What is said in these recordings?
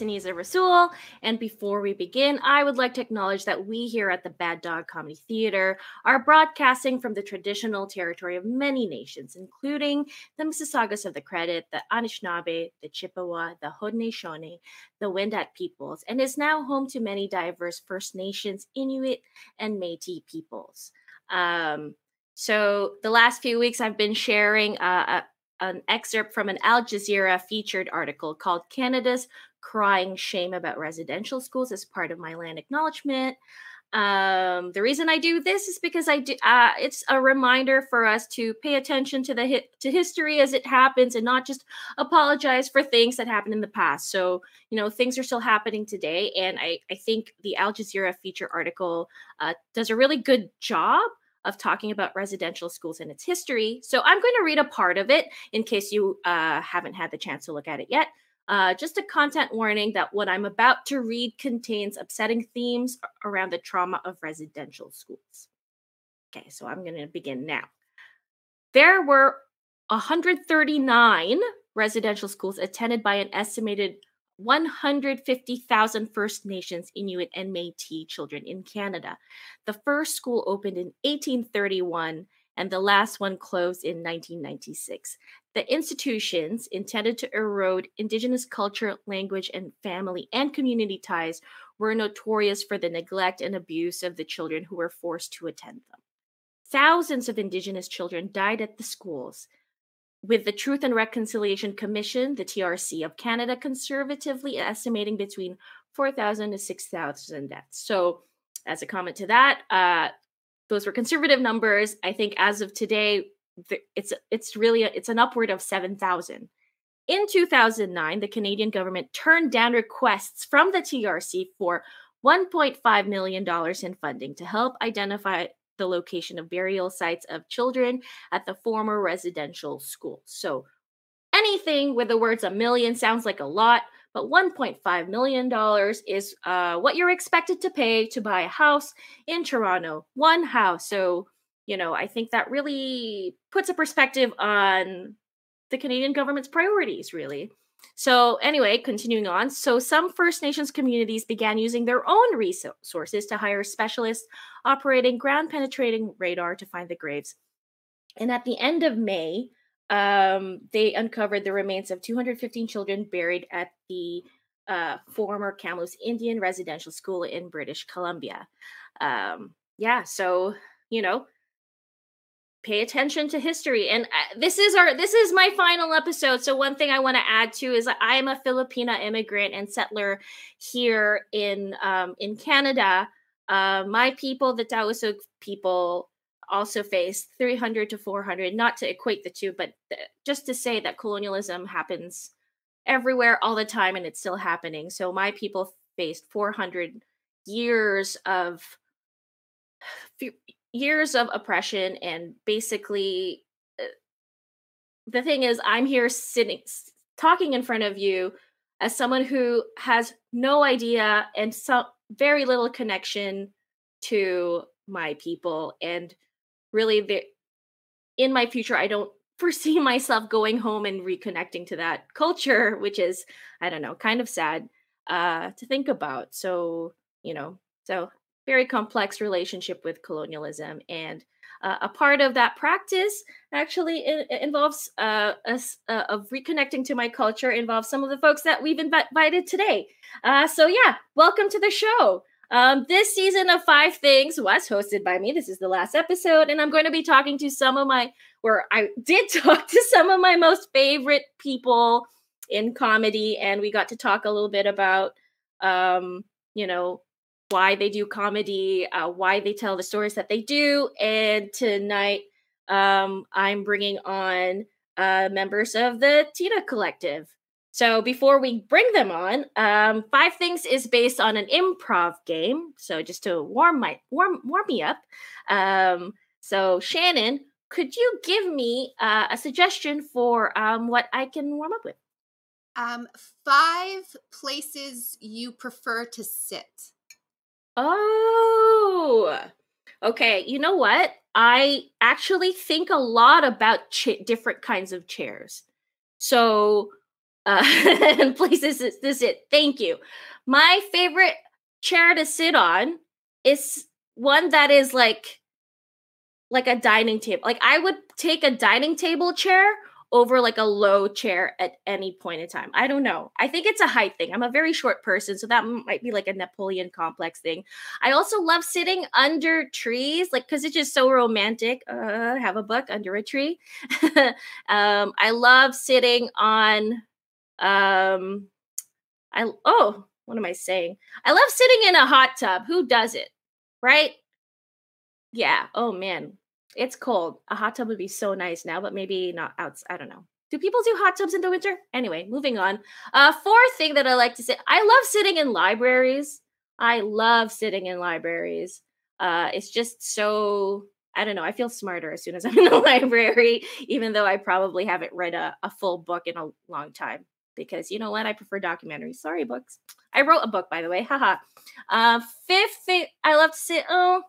Aniza Rasul. And before we begin, I would like to acknowledge that we here at the Bad Dog Comedy Theater are broadcasting from the traditional territory of many nations, including the Mississaugas of the Credit, the Anishinaabe, the Chippewa, the Haudenosaunee, the Wendat peoples, and is now home to many diverse First Nations, Inuit, and Métis peoples. Um, so the last few weeks, I've been sharing uh, an excerpt from an Al Jazeera featured article called Canada's crying shame about residential schools as part of my land acknowledgement. Um, the reason I do this is because I do. Uh, it's a reminder for us to pay attention to the hi- to history as it happens, and not just apologize for things that happened in the past. So you know, things are still happening today, and I I think the Al Jazeera feature article uh, does a really good job of talking about residential schools and its history. So I'm going to read a part of it in case you uh, haven't had the chance to look at it yet. Uh, just a content warning that what I'm about to read contains upsetting themes around the trauma of residential schools. Okay, so I'm going to begin now. There were 139 residential schools attended by an estimated 150,000 First Nations, Inuit, and Metis children in Canada. The first school opened in 1831 and the last one closed in 1996. The institutions intended to erode Indigenous culture, language, and family and community ties were notorious for the neglect and abuse of the children who were forced to attend them. Thousands of Indigenous children died at the schools, with the Truth and Reconciliation Commission, the TRC of Canada, conservatively estimating between 4,000 to 6,000 deaths. So, as a comment to that, uh, those were conservative numbers. I think as of today, it's it's really a, it's an upward of seven thousand. In 2009, the Canadian government turned down requests from the TRC for 1.5 million dollars in funding to help identify the location of burial sites of children at the former residential schools. So anything with the words a million sounds like a lot, but $1.5 million is uh, what you're expected to pay to buy a house in Toronto. One house. So, you know, I think that really puts a perspective on the Canadian government's priorities, really. So, anyway, continuing on. So, some First Nations communities began using their own resources to hire specialists operating ground penetrating radar to find the graves. And at the end of May, um, they uncovered the remains of 215 children buried at the uh, former Kamloops Indian Residential School in British Columbia. Um, yeah, so you know, pay attention to history. And uh, this is our this is my final episode. So one thing I want to add to is I am a Filipina immigrant and settler here in um, in Canada. Uh, my people, the Tausug people, also faced 300 to 400 not to equate the two but th- just to say that colonialism happens everywhere all the time and it's still happening. So my people faced 400 years of years of oppression and basically uh, the thing is i'm here sitting talking in front of you as someone who has no idea and so very little connection to my people. And really the in my future i don't foresee myself going home and reconnecting to that culture which is i don't know kind of sad uh to think about. So you know so very complex relationship with colonialism and uh, a part of that practice actually involves uh, us uh, of reconnecting to my culture involves some of the folks that we've invited today. Uh, so yeah welcome to the show Um, this season of Five Things was hosted by me. This is the last episode, and I'm going to be talking to some of my, where I did talk to some of my most favorite people in comedy, and we got to talk a little bit about, um, you know, why they do comedy, uh, why they tell the stories that they do, and tonight, um, I'm bringing on uh, members of the Tita Collective. So before we bring them on, um, Five Things is based on an improv game. So just to warm my warm warm me up. Um, so Shannon, could you give me uh, a suggestion for um, what I can warm up with? Um, five places you prefer to sit. Oh, okay. You know what? I actually think a lot about ch- different kinds of chairs. So uh, and places to sit. Thank you. My favorite chair to sit on is one that is like like a dining table. Like I would take a dining table chair over like a low chair at any point in time. I don't know. I think it's a height thing. I'm a very short person, so that might be like a Napoleon complex thing. I also love sitting under trees, like because it's just so romantic. Uh, have a book under a tree. um, I love sitting on um, I oh, what am I saying? I love sitting in a hot tub. Who does it? Right? Yeah. Oh man, it's cold. A hot tub would be so nice now, but maybe not outside. I don't know. Do people do hot tubs in the winter? Anyway, moving on. Uh, fourth thing that I like to say, I love sitting in libraries. I love sitting in libraries. Uh, it's just so I don't know. I feel smarter as soon as I'm in the library, even though I probably haven't read a, a full book in a long time because you know what? I prefer documentaries. Sorry, books. I wrote a book, by the way. Haha. Uh, fifth thing I love to sit. Oh,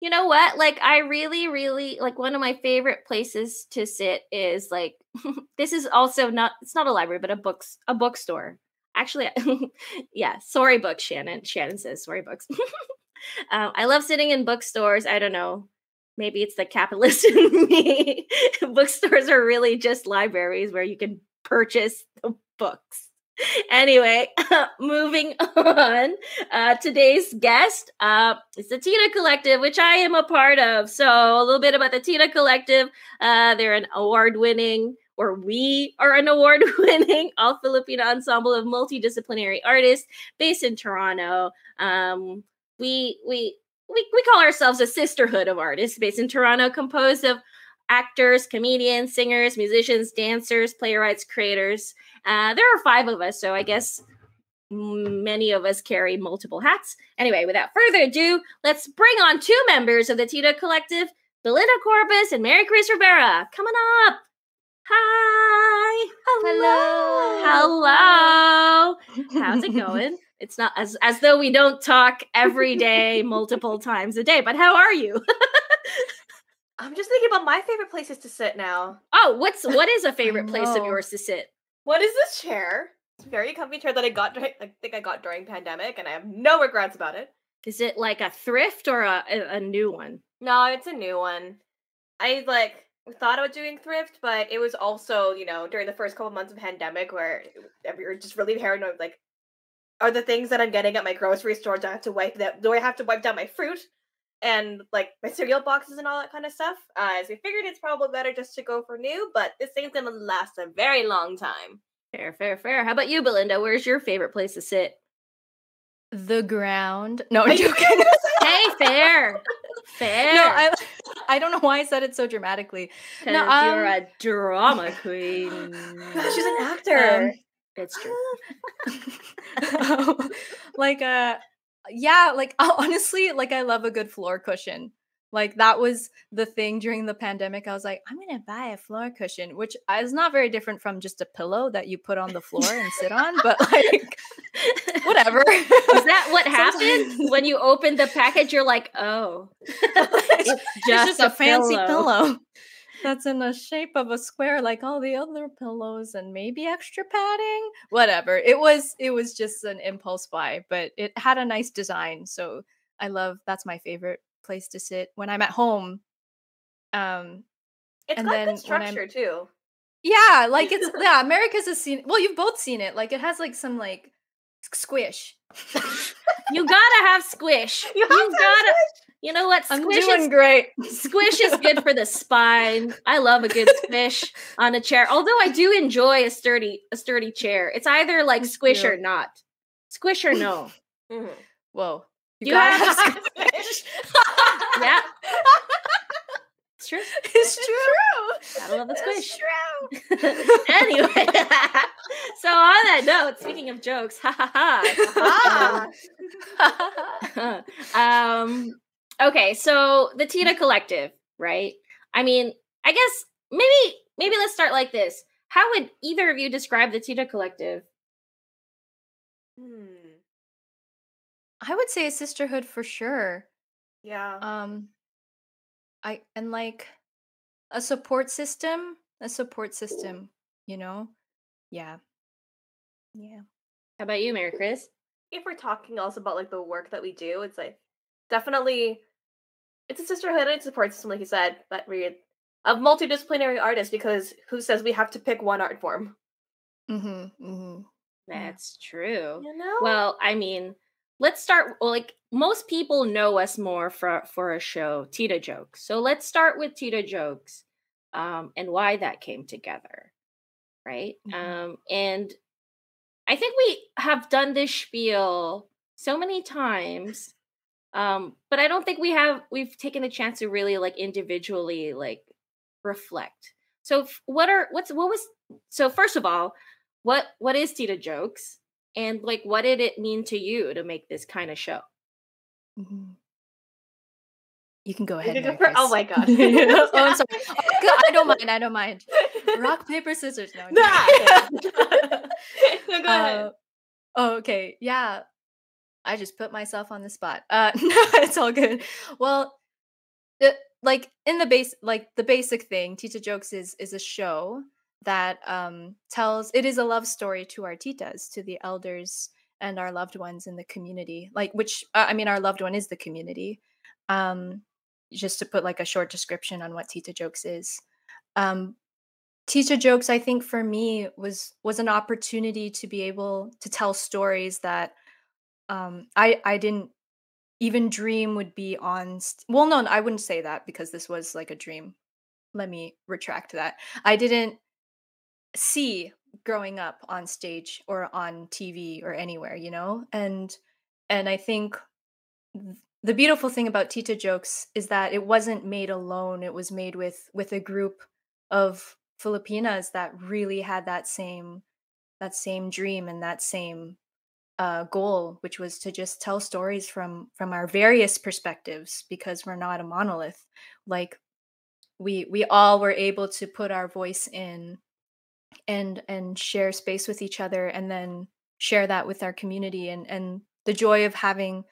you know what? Like, I really, really like one of my favorite places to sit is like this is also not. It's not a library, but a books a bookstore. Actually, yeah. Sorry, books. Shannon. Shannon says sorry, books. um, I love sitting in bookstores. I don't know maybe it's the capitalist in me. Bookstores are really just libraries where you can purchase the books. Anyway, moving on. Uh, today's guest uh, is the Tita Collective, which I am a part of. So, a little bit about the Tita Collective. Uh, they're an award winning, or we are an award winning, all Filipino ensemble of multidisciplinary artists based in Toronto. Um, we, we, we, we call ourselves a sisterhood of artists based in Toronto, composed of actors, comedians, singers, musicians, dancers, playwrights, creators. Uh, there are five of us, so I guess many of us carry multiple hats. Anyway, without further ado, let's bring on two members of the Tita Collective, Belinda Corpuz and Maricris Rivera. Coming up. Hi. Hello. Hello. How's it going? It's not as as though we don't talk every day, multiple times a day. But how are you? I'm just thinking about my favorite places to sit now. Oh, what's what is a favorite place of yours to sit? What is this chair? It's a very comfy chair that I got. During, I think I got during pandemic, and I have no regrets about it. Is it like a thrift or a, a, new one? No, it's a new one. I like thought about doing thrift, but it was also you know during the first couple months of pandemic where we were just really paranoid. Like, are the things that I'm getting at my grocery store? Do I have to wipe that? Do I have to wipe down my fruit? And like my cereal boxes and all that kind of stuff. Uh, as we figured it's probably better just to go for new, but this thing's gonna last a very long time. Fair, fair, fair. How about you, Belinda? Where's your favorite place to sit? The ground. No, I'm joking. hey, fair. Fair. No, I, I don't know why I said it so dramatically. No, um, you're a drama queen. She's an actor. Um, it's true. like uh yeah, like honestly, like I love a good floor cushion. Like that was the thing during the pandemic. I was like, I'm gonna buy a floor cushion, which is not very different from just a pillow that you put on the floor and sit on, but like whatever. Is that what happened when you opened the package? You're like, oh, it's just, it's just a, a, fancy pillow. pillow that's in the shape of a square like all the other pillows and maybe extra padding whatever it was it was just an impulse buy but it had a nice design so i love that's my favorite place to sit when i'm at home um it's got good structure too yeah like it's yeah america's a scene well you've both seen it like it has like some like squish you gotta have squish. You, you gotta. You know what? Squish I'm doing is, great. squish is good for the spine. I love a good squish on a chair. Although I do enjoy a sturdy a sturdy chair. It's either like squish or not. Squish or no. Mm-hmm. Whoa. You, you gotta have a squish. yeah. It's true. It's true. Gotta love the squish. It's true. anyway, so on that note, speaking of jokes, ha ha ha. um, okay, so the Tita Collective, right? I mean, I guess maybe maybe let's start like this. How would either of you describe the Tita Collective? Hmm. I would say a sisterhood for sure. Yeah. Um I and like a support system, a support system, you know? Yeah. Yeah. How about you, Maricris? If we're talking also about like the work that we do, it's like definitely it's a sisterhood and a support system, like you said, but we of multidisciplinary artists because who says we have to pick one art form? Mm-hmm. mm-hmm. That's true. You know? Well, I mean, let's start well, like most people know us more for for a show tita jokes so let's start with tita jokes um and why that came together right mm-hmm. um and i think we have done this spiel so many times um but i don't think we have we've taken the chance to really like individually like reflect. So what are what's what was so first of all what what is tita jokes? And like what did it mean to you to make this kind of show? Mm-hmm. you can go ahead go for, oh my god oh i'm sorry. Oh, i don't mind i don't mind. Rock paper scissors. No, no. no go ahead. Uh, oh okay. Yeah i just put myself on the spot uh no, it's all good well it, like in the base like the basic thing tita jokes is is a show that um, tells it is a love story to our titas, to the elders and our loved ones in the community. Like, which uh, I mean, our loved one is the community. Um, just to put like a short description on what Tita Jokes is. Um, Tita Jokes, I think for me was was an opportunity to be able to tell stories that um, I I didn't even dream would be on. St- well, no, I wouldn't say that because this was like a dream. Let me retract that. I didn't see growing up on stage or on TV or anywhere, you know? And and I think the beautiful thing about Tita jokes is that it wasn't made alone. It was made with with a group of Filipinas that really had that same that same dream and that same uh, goal, which was to just tell stories from from our various perspectives because we're not a monolith. Like we we all were able to put our voice in and and share space with each other and then share that with our community and and the joy of having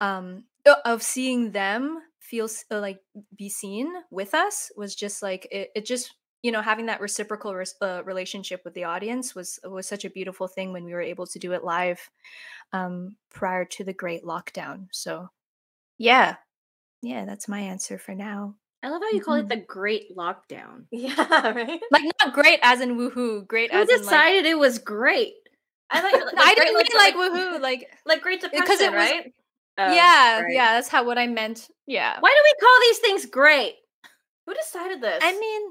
um of seeing them feel uh, like be seen with us was just like it, it just you know having that reciprocal res- uh, relationship with the audience was was such a beautiful thing when we were able to do it live um prior to the great lockdown so yeah yeah that's my answer for now I love how you call mm-hmm. it the Great Lockdown. Yeah, right. Like not great as in woohoo, great Who as decided in, like, it was great? I like. like I didn't mean like, like woohoo, like like Great Depression, because it was, right? Oh, yeah, right. yeah, that's how what I meant. Yeah. Why do we call these things great? Who decided this? I mean,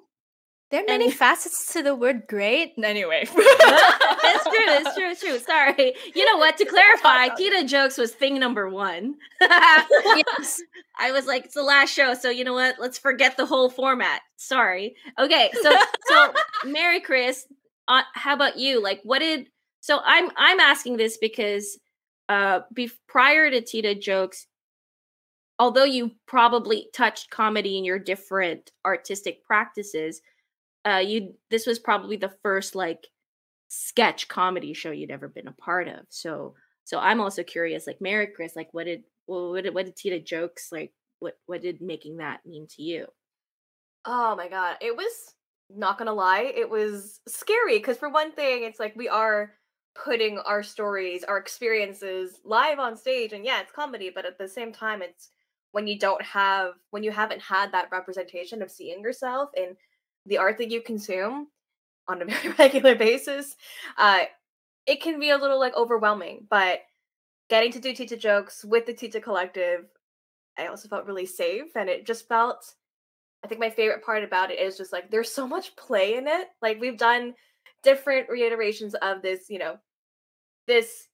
there are many and, facets to the word great. Anyway. it's true. It's true. It's true. Sorry. You know what? To clarify, Tita jokes was thing number one. yes. I was like, it's the last show. So you know what? Let's forget the whole format. Sorry. Okay. So, so Maricris, uh, how about you? Like, what did, so I'm, I'm asking this because, uh, be, prior to Tita jokes, although you probably touched comedy in your different artistic practices, uh you this was probably the first like sketch comedy show you'd ever been a part of. So so i'm also curious like maricris like what did what did what did tita jokes like what what did making that mean to you? Oh my god it was not gonna lie it was scary because for one thing it's like we are putting our stories our experiences live on stage and yeah it's comedy but at the same time it's when you don't have when you haven't had that representation of seeing yourself and the art that you consume on a very regular basis, uh, it can be a little like overwhelming. But getting to do Tita jokes with the Tita Collective, I also felt really safe, and it just felt. I think my favorite part about it is just like there's so much play in it. Like we've done different reiterations of this, you know, this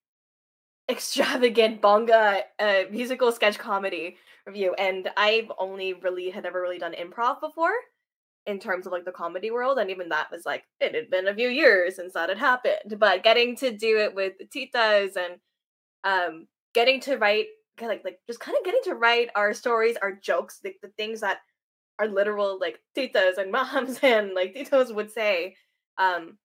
extravagant bonga uh, musical sketch comedy review, and I've only really had ever really done improv before in terms of like the comedy world and even that was like it had been a few years since that had happened but getting to do it with the titas and um getting to write like like just kind of getting to write our stories our jokes the, the things that our literal like titas and moms and like titos would say um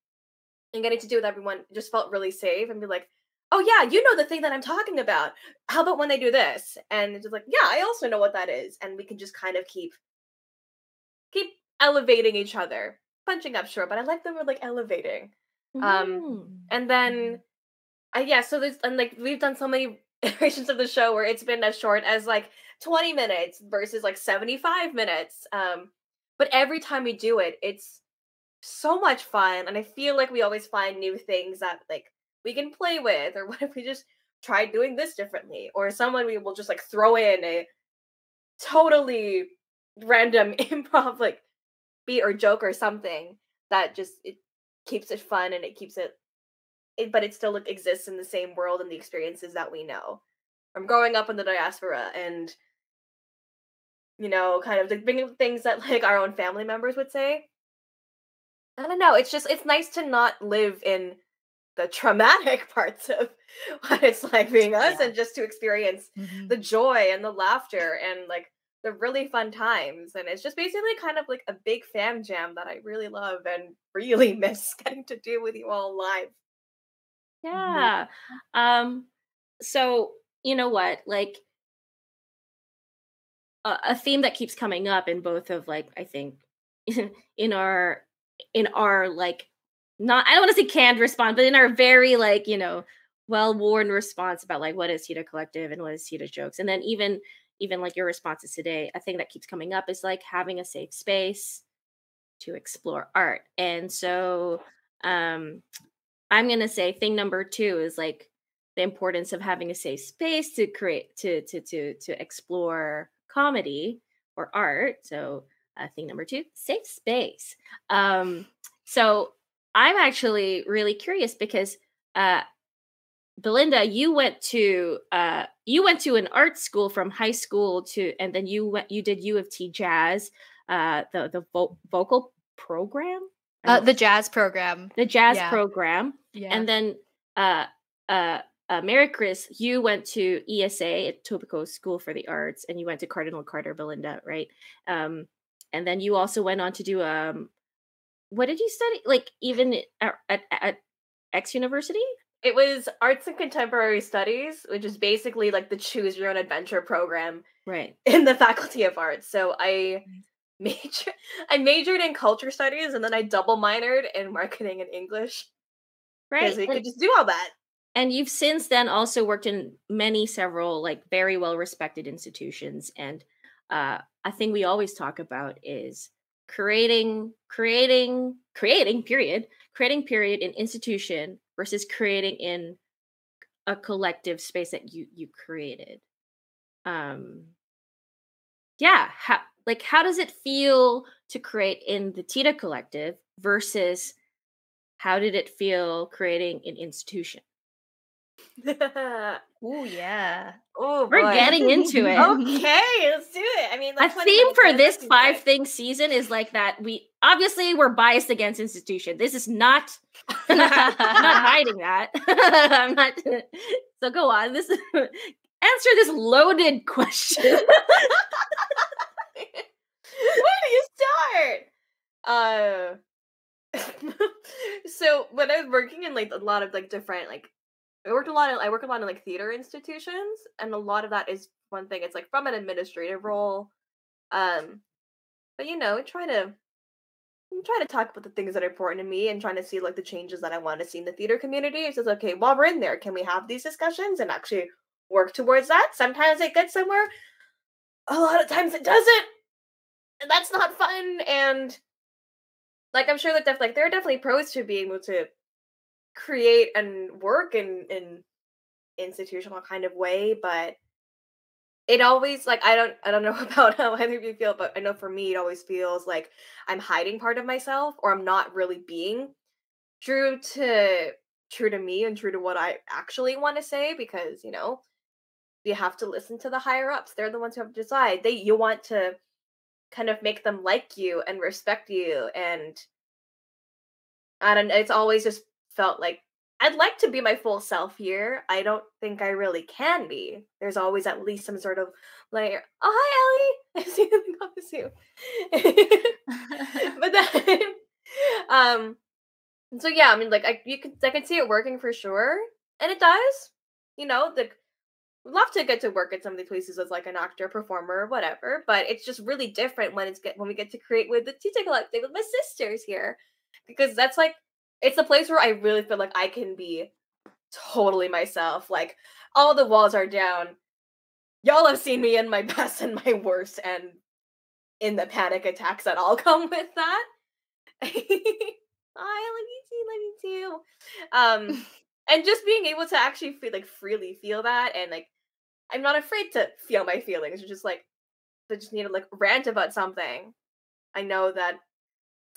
and getting to do with everyone just felt really safe and be like oh yeah you know the thing that i'm talking about. How about when they do this? And it's just like yeah i also know what that is. And we can just kind of keep elevating each other. Punching up, sure, but I like the word like elevating. Um, mm. and then, uh, yeah, so there's and like we've done so many iterations of the show where it's been as short as like 20 minutes versus like 75 minutes. Um, but every time we do it, it's so much fun, and I feel like we always find new things that like we can play with, or what if we just try doing this differently, or someone we will just like throw in a totally random improv like beat or joke or something that just it keeps it fun and it keeps it, it but it still exists in the same world and the experiences that we know from growing up in the diaspora and you know kind of like bringing things that like our own family members would say i don't know it's just it's nice to not live in the traumatic parts of what it's like being us yeah. and just to experience mm-hmm. the joy and the laughter and like the really fun times and it's just basically kind of like a big fam jam that i really love and really miss getting to do with you all live. Yeah um so you know what like a, a theme that keeps coming up in both of like i think in our in our like not i don't want to say canned response but in our very like you know well worn response about like what is Tita Collective and what is Tita jokes and then even even like your responses today, a thing that keeps coming up is like having a safe space to explore art. And so um I'm going to say thing number 2 is like the importance of having a safe space to create to to to to explore comedy or art. So uh, thing number 2, safe space. Um so I'm actually really curious because uh Belinda, you went to uh, you went to an art school from high school to, and then you went you did U of T jazz, uh, the the vo- vocal program, uh, the jazz program, the jazz yeah. program, yeah. and then uh, uh, uh, Maricris, you went to ESA at Etobicoke School for the Arts, and you went to Cardinal Carter, Belinda, right? Um, and then you also went on to do um, what did you study? Like even at, at, at X University? It was Arts and Contemporary Studies, which is basically like the choose your own adventure program right in the Faculty of Arts. So I major I majored in culture studies and then I double minored in marketing and English. Right. Because we could just do all that. And you've since then also worked in many several like very well respected institutions. And uh a thing we always talk about is creating creating creating period creating period an institution versus creating in a collective space that you you created um yeah how like how does it feel to create in the tita collective versus how did it feel creating an institution oh yeah. Oh, we're boy. getting into it. okay, let's do it. I mean, a theme for this five thing season is like that. We obviously we're biased against institution. This is not. I'm not hiding that. I'm not. So go on. This answer this loaded question. Where do you start? Uh. so when I was working in like a lot of like different like I worked a lot. I work a lot in like theater institutions, and a lot of that is one thing. It's like from an administrative role, um, but you know, try to try to talk about the things that are important to me and trying to see like the changes that I want to see in the theater community. It says, okay, while we're in there, can we have these discussions and actually work towards that? Sometimes it gets somewhere. A lot of times it doesn't, and that's not fun. And like I'm sure that def- like there are definitely pros to being able to create and work in in institutional kind of way, but it always like I don't I don't know about how either of you feel, but I know for me it always feels like I'm hiding part of myself or I'm not really being true to true to me and true to what I actually want to say because, you know, you have to listen to the higher ups. They're the ones who have to decide. They you want to kind of make them like you and respect you and I don't it's always just felt like I'd like to be my full self here. I don't think I really can be. There's always at least some sort of layer. Oh, hi, Ellie. I see the God bless you. but then, um, so yeah, I mean, like, I you could I can see it working for sure, and it does. You know, the love to get to work at some of these places as like an actor, performer, whatever. But it's just really different when it's get when we get to create with the Tita Collective with my sisters here, because that's like it's a place where I really feel like I can be totally myself. Like all the walls are down. Y'all have seen me in my best and my worst and in the panic attacks that all come with that. I love you too, love you too. Um and just being able to actually feel like freely feel that and like I'm not afraid to feel my feelings. It's just like I just need to like rant about something. I know that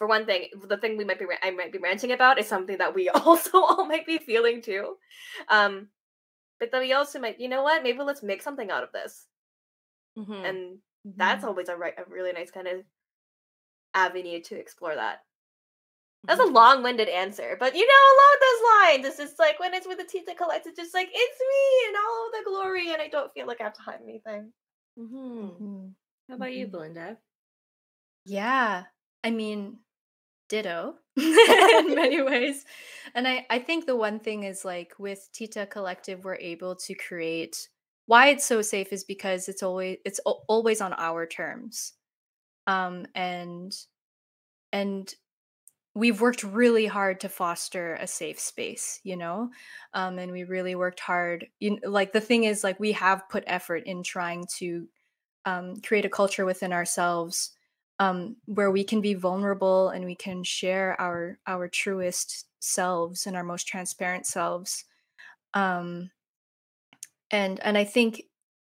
for one thing, the thing we might be I might be ranting about is something that we also all might be feeling too. Um, but then we also might, you know what? Maybe let's make something out of this, mm-hmm. and mm-hmm. that's always a right, a really nice kind of avenue to explore that. That's a mm-hmm. long-winded answer, but you know, along those lines, it's just like when it's with the Tita Collect, it's just like it's me and all of the glory, and I don't feel like I have to hide anything. Mm-hmm. mm-hmm. How about you, mm-hmm. Belinda? Yeah, I mean, ditto in many ways. And I, I think the one thing is like with Tita Collective, we're able to create why it's so safe is because it's always it's always on our terms. Um and and we've worked really hard to foster a safe space you know um, and we really worked hard you, know, like the thing is like we have put effort in trying to um, create a culture within ourselves um, where we can be vulnerable and we can share our our truest selves and our most transparent selves. Um, and and i think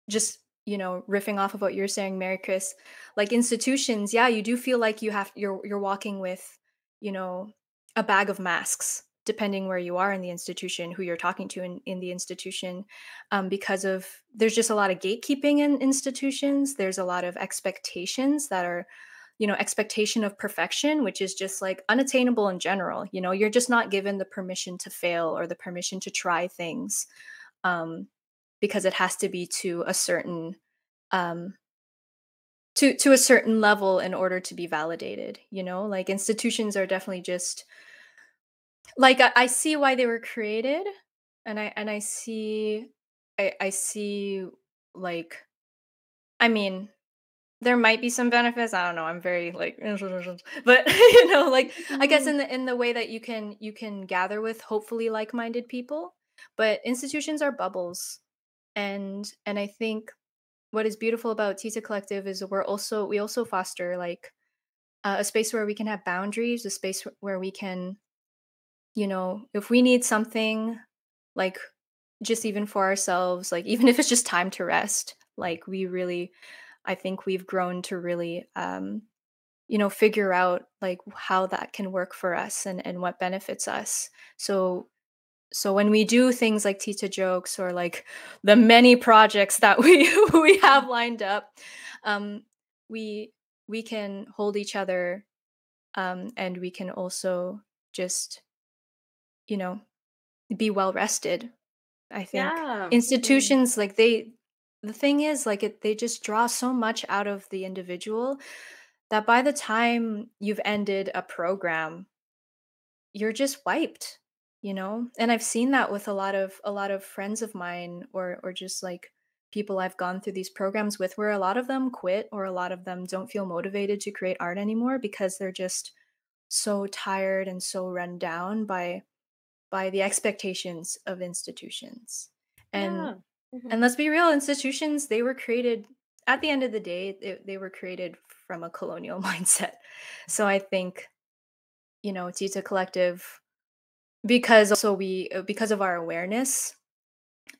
just you know riffing off of what you're saying maricris like institutions yeah you do feel like you have you're you're walking with you know a bag of masks depending where you are in the institution who you're talking to in, in the institution um, because of there's just a lot of gatekeeping in institutions. There's a lot of expectations that are you know expectation of perfection which is just like unattainable in general you know you're just not given the permission to fail or the permission to try things um, because it has to be to a certain um, to to a certain level in order to be validated you know? Like institutions are definitely just like I, I see why they were created and i and i see i i see like i mean there might be some benefits i don't know i'm very like but you know like i guess mm-hmm. in the in the way that you can you can gather with hopefully like-minded people but institutions are bubbles and and i think what is beautiful about tita collective is we're also we also foster like uh, a space where we can have boundaries a space where we can you know if we need something like just even for ourselves like even if it's just time to rest like we really I think we've grown to really, um, you know, figure out like how that can work for us and and what benefits us. So so when we do things like Tita jokes or like the many projects that we we have lined up, um, we we can hold each other, um, and we can also just, you know, be well rested. I think yeah. institutions like they the thing is like it they just draw so much out of the individual that by the time you've ended a program you're just wiped you know and i've seen that with a lot of a lot of friends of mine or or just like people i've gone through these programs with where a lot of them quit or a lot of them don't feel motivated to create art anymore because they're just so tired and so run down by by the expectations of institutions and yeah. Mm-hmm. And let's be real, institutions, they were created at the end of the day, they, they were created from a colonial mindset. So I think, you know, Tita Collective, because also we, uh, because of our awareness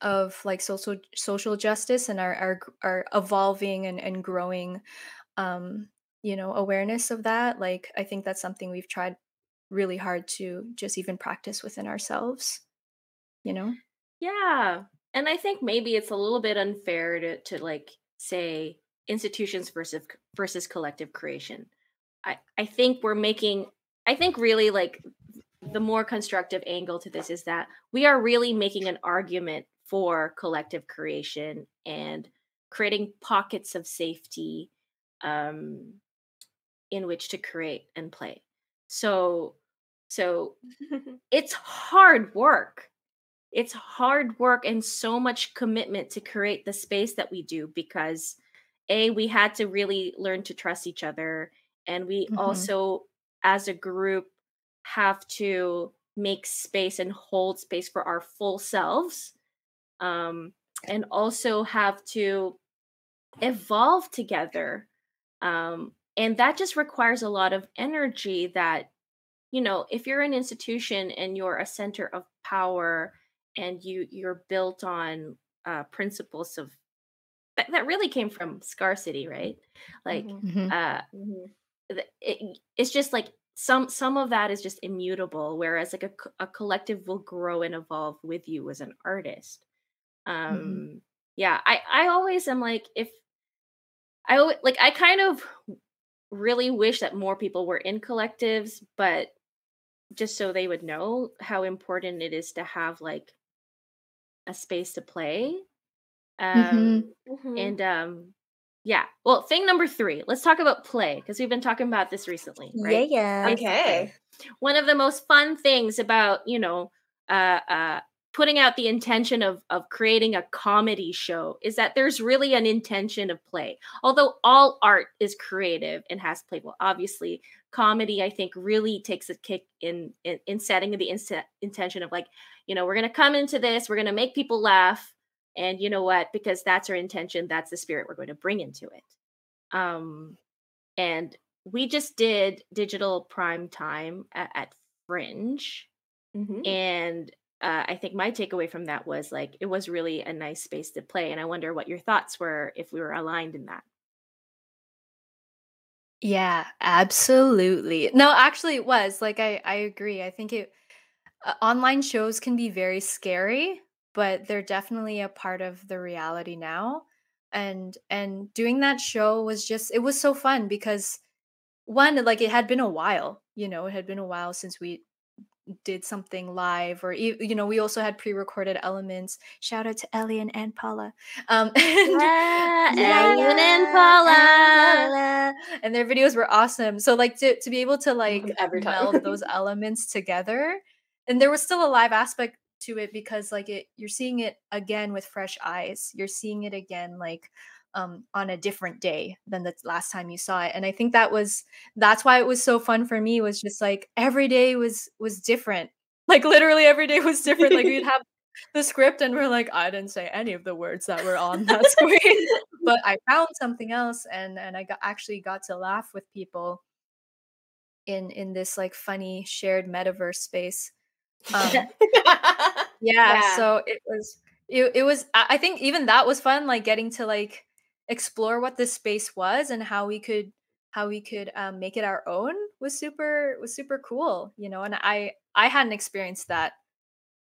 of like social social justice and our our, our evolving and, and growing um you know awareness of that like i think that's something we've tried really hard to just even practice within ourselves you know yeah and i think maybe it's a little bit unfair to to like say institutions versus versus collective creation i i think we're making i think really like the more constructive angle to this is that we are really making an argument for collective creation and creating pockets of safety um, in which to create and play. So, so it's hard work. It's hard work and so much commitment to create the space that we do because a we had to really learn to trust each other and we mm-hmm. also as a group have to make space and hold space for our full selves um, and also have to evolve together um, and that just requires a lot of energy that you know if you're an institution and you're a center of power and you you're built on uh, principles of that, that really came from scarcity right like mm-hmm. uh mm-hmm. it, it's just like some some of that is just immutable whereas like a, a collective will grow and evolve with you as an artist mm-hmm. um mm-hmm. yeah i i always am like if i like i kind of really wish that more people were in collectives but just so they would know how important it is to have like a space to play mm-hmm. um mm-hmm. and um yeah. Well, thing number three, let's talk about play because we've been talking about this recently, right? Yeah, yeah. Okay. One of the most fun things about, you know, uh, uh, putting out the intention of of creating a comedy show is that there's really an intention of play. Although all art is creative and has play. Well, obviously, comedy I think really takes a kick in in, in setting the in- intention of like, you know, we're gonna come into this, we're gonna make people laugh and you know what? because that's our intention that's the spirit we're going to bring into it. Um and we just did digital prime time at, at fringe mm-hmm. and uh, i think my takeaway from that was like it was really a nice space to play and i wonder what your thoughts were if we were aligned in that yeah absolutely. No actually it was like i i agree i think it uh, online shows can be very scary but they're definitely a part of the reality now and and doing that show was just it was so fun because one like it had been a while you know it had been a while since we did something live or you know we also had pre-recorded elements. Shout out to Elian and Paula. Um yeah, Elian and Paula. And their videos were awesome. So like to, to be able to like meld those elements together and there was still a live aspect to it because like it you're seeing it again with fresh eyes. You're seeing it again like um, on a different day than the last time you saw it and i think that was that's why it was so fun for me was just like every day was was different. Like literally every day was different like we'd have the script and we're like i didn't say any of the words that were on that screen but i found something else and and i got actually got to laugh with people in in this like funny shared metaverse space um, yeah, yeah, so it was it, it was I think even that was fun, like getting to like explore what this space was and how we could how we could um, make it our own was super was super cool, you know. And I I hadn't experienced that,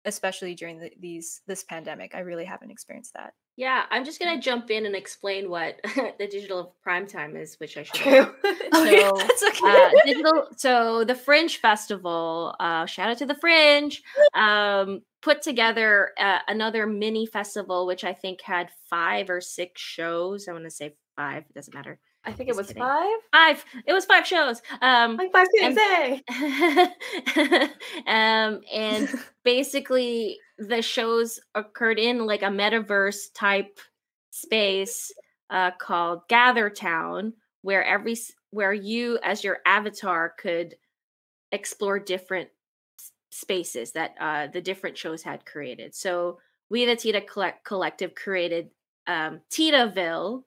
especially during the, these this pandemic. I really haven't experienced that. Yeah, I'm just gonna jump in and explain what the digital prime time is, which I should. so, oh, yeah, that's okay. uh, digital. So the Fringe Festival. Uh, shout out to the Fringe. Um, put together uh, another mini festival, which I think had five or six shows. I want to say five. It doesn't matter. I think it was kidding. five. Five. It was five shows. Um, like five Tuesday. And, um, and basically the shows occurred in like a metaverse type space uh, called Gather Town, where every where you as your avatar could explore different spaces that uh, the different shows had created. So we the Tita Collect- Collective created um, Titaville,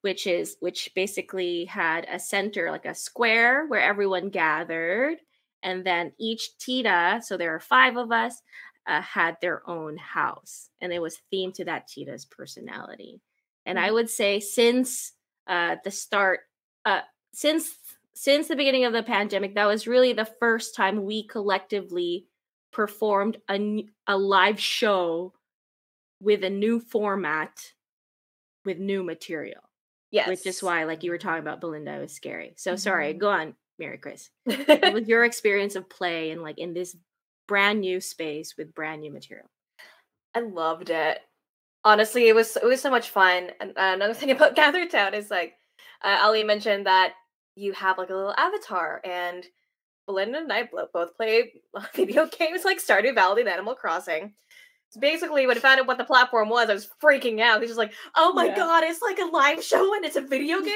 which is which basically had a center like a square where everyone gathered and then each tita so there are five of us uh, had their own house, and it was themed to that tita's personality. And mm-hmm. I would say since uh, the start, uh, since since the beginning of the pandemic, that was really the first time we collectively performed a, a live show with a new format with new material. Yes. Which is why, like you were talking about Belinda, it was scary. So mm-hmm. sorry, go on, Maricris. with your experience of play and like in this brand new space with brand new material? I loved it. Honestly, it was it was so much fun. And uh, another thing about Gather Town is like uh, Ali mentioned that you have like a little avatar and Belinda and I both play video games like Stardew Valley and Animal Crossing. Basically, when I found out what the platform was, I was freaking out. He's just like, "Oh my yeah. god, it's like a live show and it's a video game."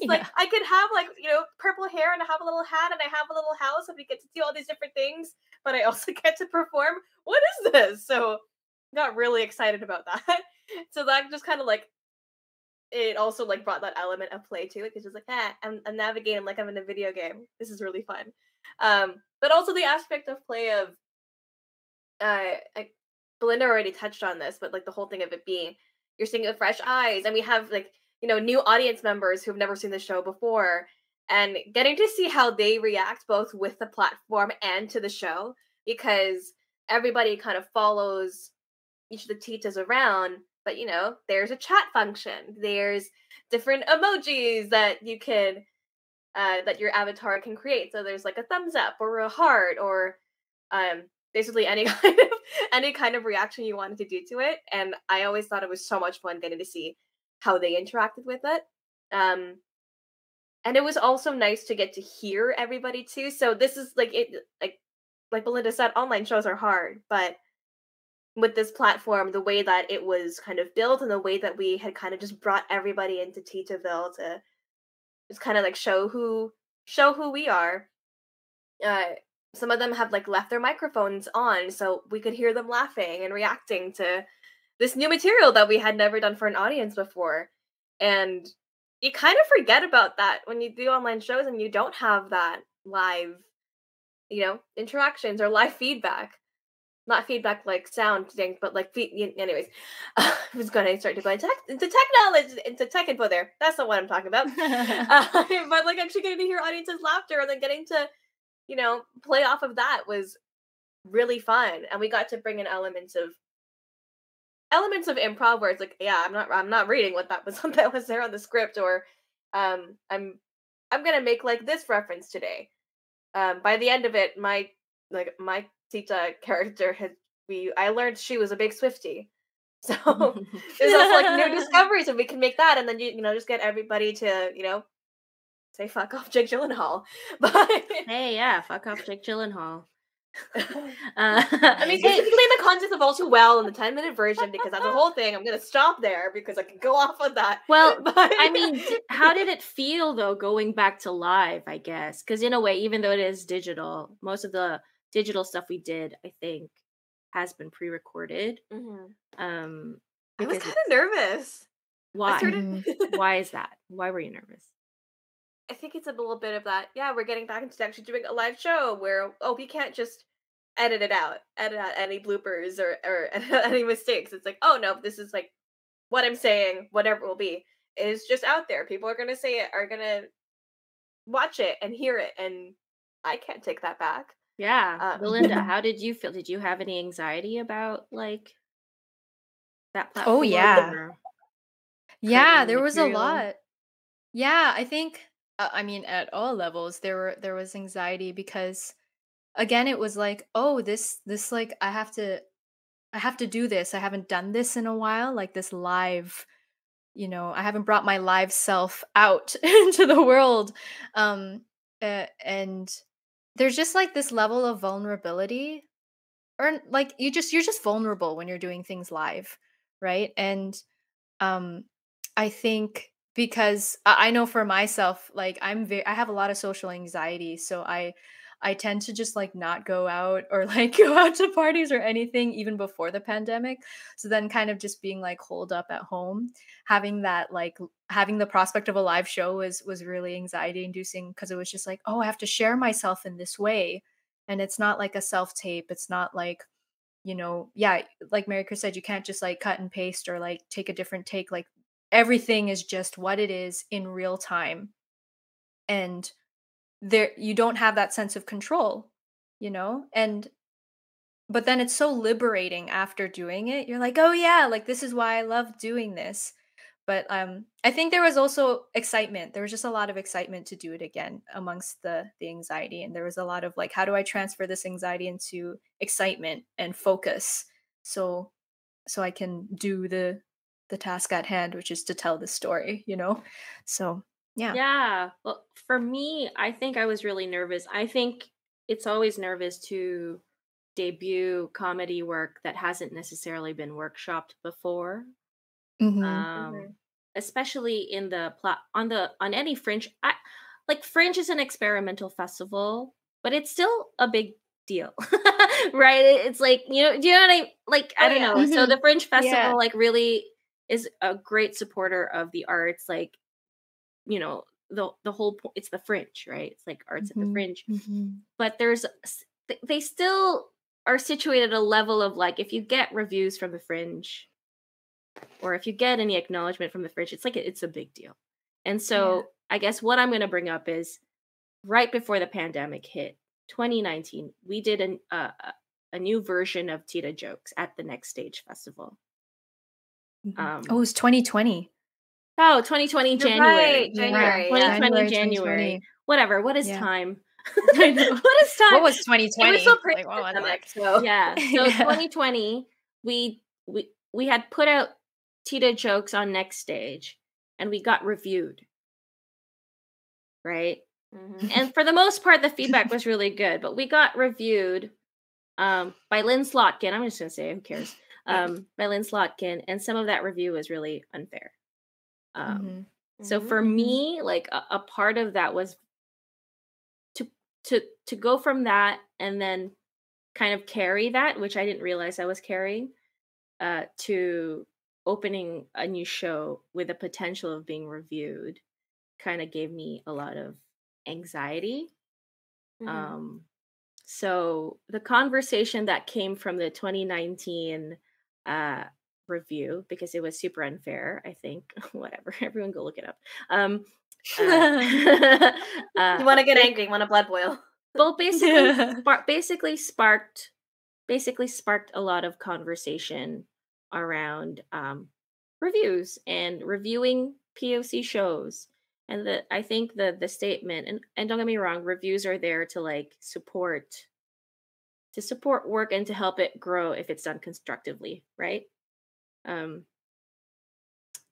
yeah. Like I could have like you know purple hair and I have a little hat and I have a little house and we get to do all these different things, but I also get to perform. What is this? So got really excited about that. so that just kind of like it also like brought that element of play to it because it's like, ah, I'm, I'm navigating like I'm in a video game. This is really fun. Um, but also the aspect of play of, uh, I, Belinda already touched on this, but like the whole thing of it being you're seeing it with fresh eyes, and we have like you know new audience members who've never seen the show before, and getting to see how they react both with the platform and to the show because everybody kind of follows each of the teachers around but you know there's a chat function there's different emojis that you can uh, that your avatar can create so there's like a thumbs up or a heart or um, basically any kind of any kind of reaction you wanted to do to it and i always thought it was so much fun getting to see how they interacted with it um, and it was also nice to get to hear everybody too so this is like it like like belinda said online shows are hard but with this platform, the way that it was kind of built and the way that we had kind of just brought everybody into Titaville to just kind of like show who show who we are. Uh, some of them have like left their microphones on so we could hear them laughing and reacting to this new material that we had never done for an audience before. And you kind of forget about that when you do online shows and you don't have that live, you know, interactions or live feedback not feedback like sound thing, but like feed. Anyways, I was going to start to go into tech, into tech knowledge, into tech info. There, that's not what I'm talking about. uh, but like actually getting to hear audiences' laughter and then getting to, you know, play off of that was really fun, and we got to bring in elements of elements of improv where it's like, yeah, I'm not, I'm not reading what that was that was there on the script, or um, I'm, I'm gonna make like this reference today. Um, by the end of it, my like my Tita character had we I learned she was a big Swiftie. So there's also like new discoveries and we can make that and then you you know just get everybody to, you know, say fuck off Jake Gyllenhaal. But hey, yeah, fuck off Jake Gyllenhaal. uh, I mean, specifically in the context of all too well in the 10 minute version, because that's a whole thing. I'm going to stop there because I can go off on that. Well, but... I mean, how did it feel though going back to live? I guess because in a way, even though it is digital, most of the digital stuff we did, I think, has been pre-recorded. Mm-hmm. Um, I was kind of nervous. Why? Started... why is that? Why were you nervous? I think it's a little bit of that. Yeah, we're getting back into actually doing a live show where oh, we can't just edit it out, edit out any bloopers or or any mistakes. It's like oh no, this is like what I'm saying, whatever it will be, is just out there. People are gonna say it, are gonna watch it and hear it, and I can't take that back. Yeah. Um, Belinda, how did you feel? Did you have any anxiety about like that oh, platform? Oh yeah. Yeah, there was a lot. Yeah, I think uh, I mean at all levels there were there was anxiety because again it was like, oh, this this like I have to I have to do this. I haven't done this in a while, like this live you know, I haven't brought my live self out into the world. Um uh, and there's just like this level of vulnerability or like you just you're just vulnerable when you're doing things live right and um i think because i know for myself like i'm very i have a lot of social anxiety so i I tend to just like not go out or like go out to parties or anything even before the pandemic. So then kind of just being like holed up at home, having that like having the prospect of a live show was was really anxiety inducing because it was just like, oh, I have to share myself in this way. And it's not like a self tape. It's not like you know, yeah, like Maricris said, you can't just like cut and paste or like take a different take. Like everything is just what it is in real time. And there you don't have that sense of control, you know? And but then it's so liberating after doing it. You're like, "Oh yeah, like this is why I love doing this." but um i think there was also excitement there was just a lot of excitement to do it again amongst the the anxiety and there was a lot of like how do i transfer this anxiety into excitement and focus so so i can do the the task at hand which is to tell the story you know so yeah yeah well for me i think i was really nervous i think it's always nervous to debut comedy work that hasn't necessarily been workshopped before Mm-hmm. Um, mm-hmm. especially in the plot on the on any fringe. I like fringe is an experimental festival, but it's still a big deal, right? It's like you know, do you know what I like? I oh, don't yeah. know. Mm-hmm. So the fringe festival yeah. like really is a great supporter of the arts. Like you know the the whole point. It's the fringe, right? It's like arts mm-hmm. at the mm-hmm. fringe, mm-hmm. but there's they still are situated at a level of like if you get reviews from the fringe or if you get any acknowledgement from the fringe, it's like it's a big deal. And so yeah. I guess what I'm going to bring up is right before the pandemic hit, 2019, we did an, uh, a new version of Tita Jokes at the Next Stage Festival. Mm-hmm. Um, oh, it was 2020. Oh, 2020 January. Right, January. 2020 January, January. Whatever. What is yeah. time? what is time? What was 2020? It was so like, pandemic, so. Yeah. So yeah. 2020, we we we had put out Tita jokes on next stage and we got reviewed. Right? Mm-hmm. And for the most part, the feedback was really good, but we got reviewed um, by Lynn Slotkin. I'm just going to say, who cares? Um, by Lynn Slotkin. And some of that review was really unfair. Um, mm-hmm. So for mm-hmm. me, like a, a part of that was to to to go from that and then kind of carry that, which I didn't realize I was carrying, uh, to opening a new show with the potential of being reviewed kind of gave me a lot of anxiety. Mm-hmm. Um, so the conversation that came from the 2019 uh, review, because it was super unfair, I think, whatever, everyone go look it up. Um, uh, uh, you want to get angry, want to blood boil. Well, basically, spark, basically sparked, basically sparked a lot of conversation around um, reviews and reviewing POC shows. And the I think the the statement and, and don't get me wrong, reviews are there to like support to support work and to help it grow if it's done constructively, right? Um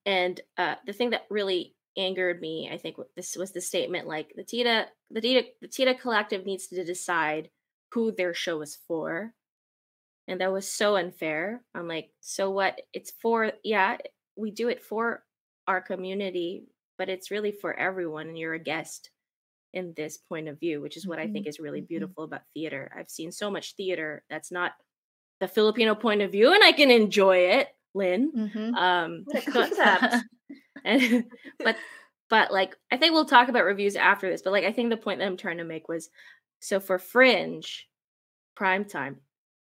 and uh the thing that really angered me, I think this was the statement like the Tita the Tita the Tita collective needs to decide who their show is for. And that was so unfair. I'm like so what? It's for yeah we do it for our community but it's really for everyone and you're a guest in this point of view which is what mm-hmm. i think is really mm-hmm. beautiful about theater i've seen so much theater that's not the filipino point of view and i can enjoy it lynn mm-hmm. um and, but but like i think we'll talk about reviews after this but like i think the point that i'm trying to make was so for fringe prime time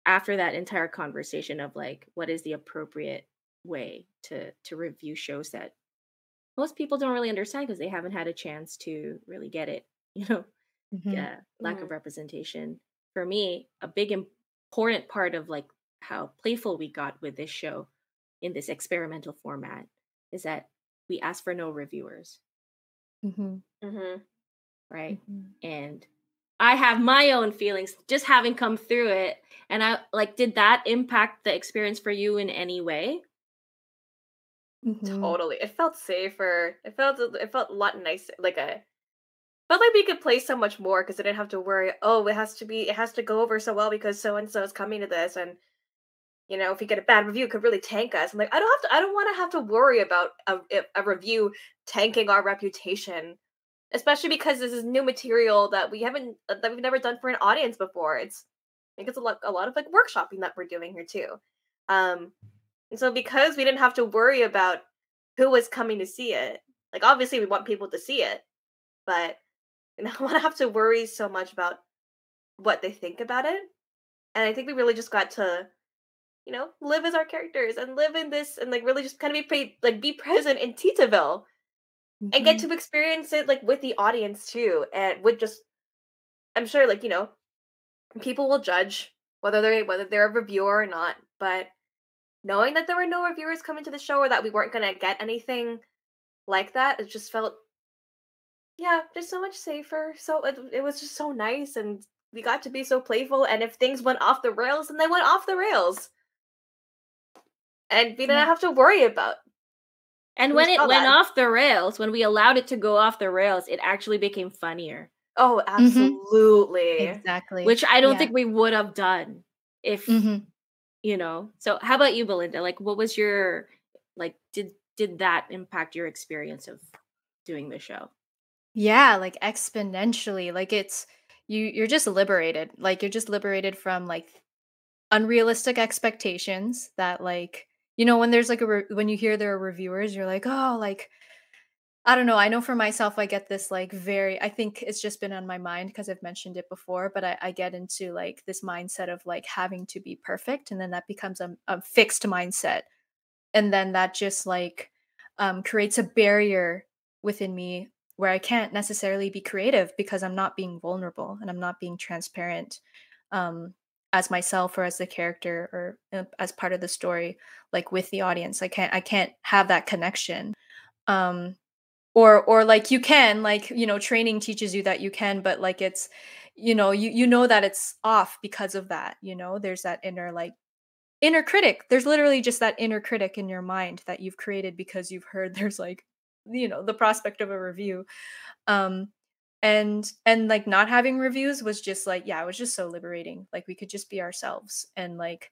after that entire conversation of like what is the appropriate way to to review shows that most people don't really understand because they haven't had a chance to really get it you know mm-hmm. yeah lack mm-hmm. of representation for me a big important part of like how playful we got with this show in this experimental format is that we asked for no reviewers mm-hmm. mm-hmm. right mm-hmm. and I have my own feelings just having come through it. And I like, did that impact the experience for you in any way? Mm-hmm. Totally. It felt safer. It felt it felt a lot nicer. Like a felt like we could play so much more because I didn't have to worry. Oh, it has to be. It has to go over so well because so and so is coming to this, and you know, if we get a bad review, it could really tank us. I'm like, I don't have to. I don't want to have to worry about a, a review tanking our reputation especially because this is new material that we haven't uh, that we've never done for an audience before. It's I think it's a lot a lot of like workshopping that we're doing here too. Um and so because we didn't have to worry about who was coming to see it, like obviously we want people to see it, but we don't want to have to worry so much about what they think about it. And I think we really just got to you know, live as our characters and live in this and like really just kind of be pre- like be present in Titaville mm-hmm. and get mm-hmm. to experience it like with the audience too and with just I'm sure like, you know, people will judge whether they're whether they're a reviewer or not, but knowing that there were no reviewers coming to the show or that we weren't going to get anything like that, it just felt yeah, just so much safer. So it, it was just so nice and we got to be so playful and if things went off the rails then they went off the rails and we didn't have to worry about and when it went that. off the rails when we allowed it to go off the rails it actually became funnier oh mm-hmm. absolutely mm-hmm. exactly which i don't yeah. think we would have done if mm-hmm. you know so how about you belinda like what was your like did did that impact your experience of doing the show yeah like exponentially like it's you you're just liberated like you're just liberated from like unrealistic expectations that like you know when there's like a re- when you hear there are reviewers you're like oh like i don't know i know for myself i get this like very i think it's just been on my mind because i've mentioned it before but I, I, get into like this mindset of like having to be perfect and then that becomes a, a fixed mindset and then that just like um, creates a barrier within me where I can't necessarily be creative because I'm not being vulnerable and I'm not being transparent um, as myself or as the character or uh, as part of the story, like with the audience. I can't I can't have that connection. Um, or or like you can like you know training teaches you that you can but like it's you know you you know that it's off because of that you know there's that inner like inner critic there's literally just that inner critic in your mind that you've created because you've heard there's like you know the prospect of a review um and and like not having reviews was just like yeah it was just so liberating like we could just be ourselves and like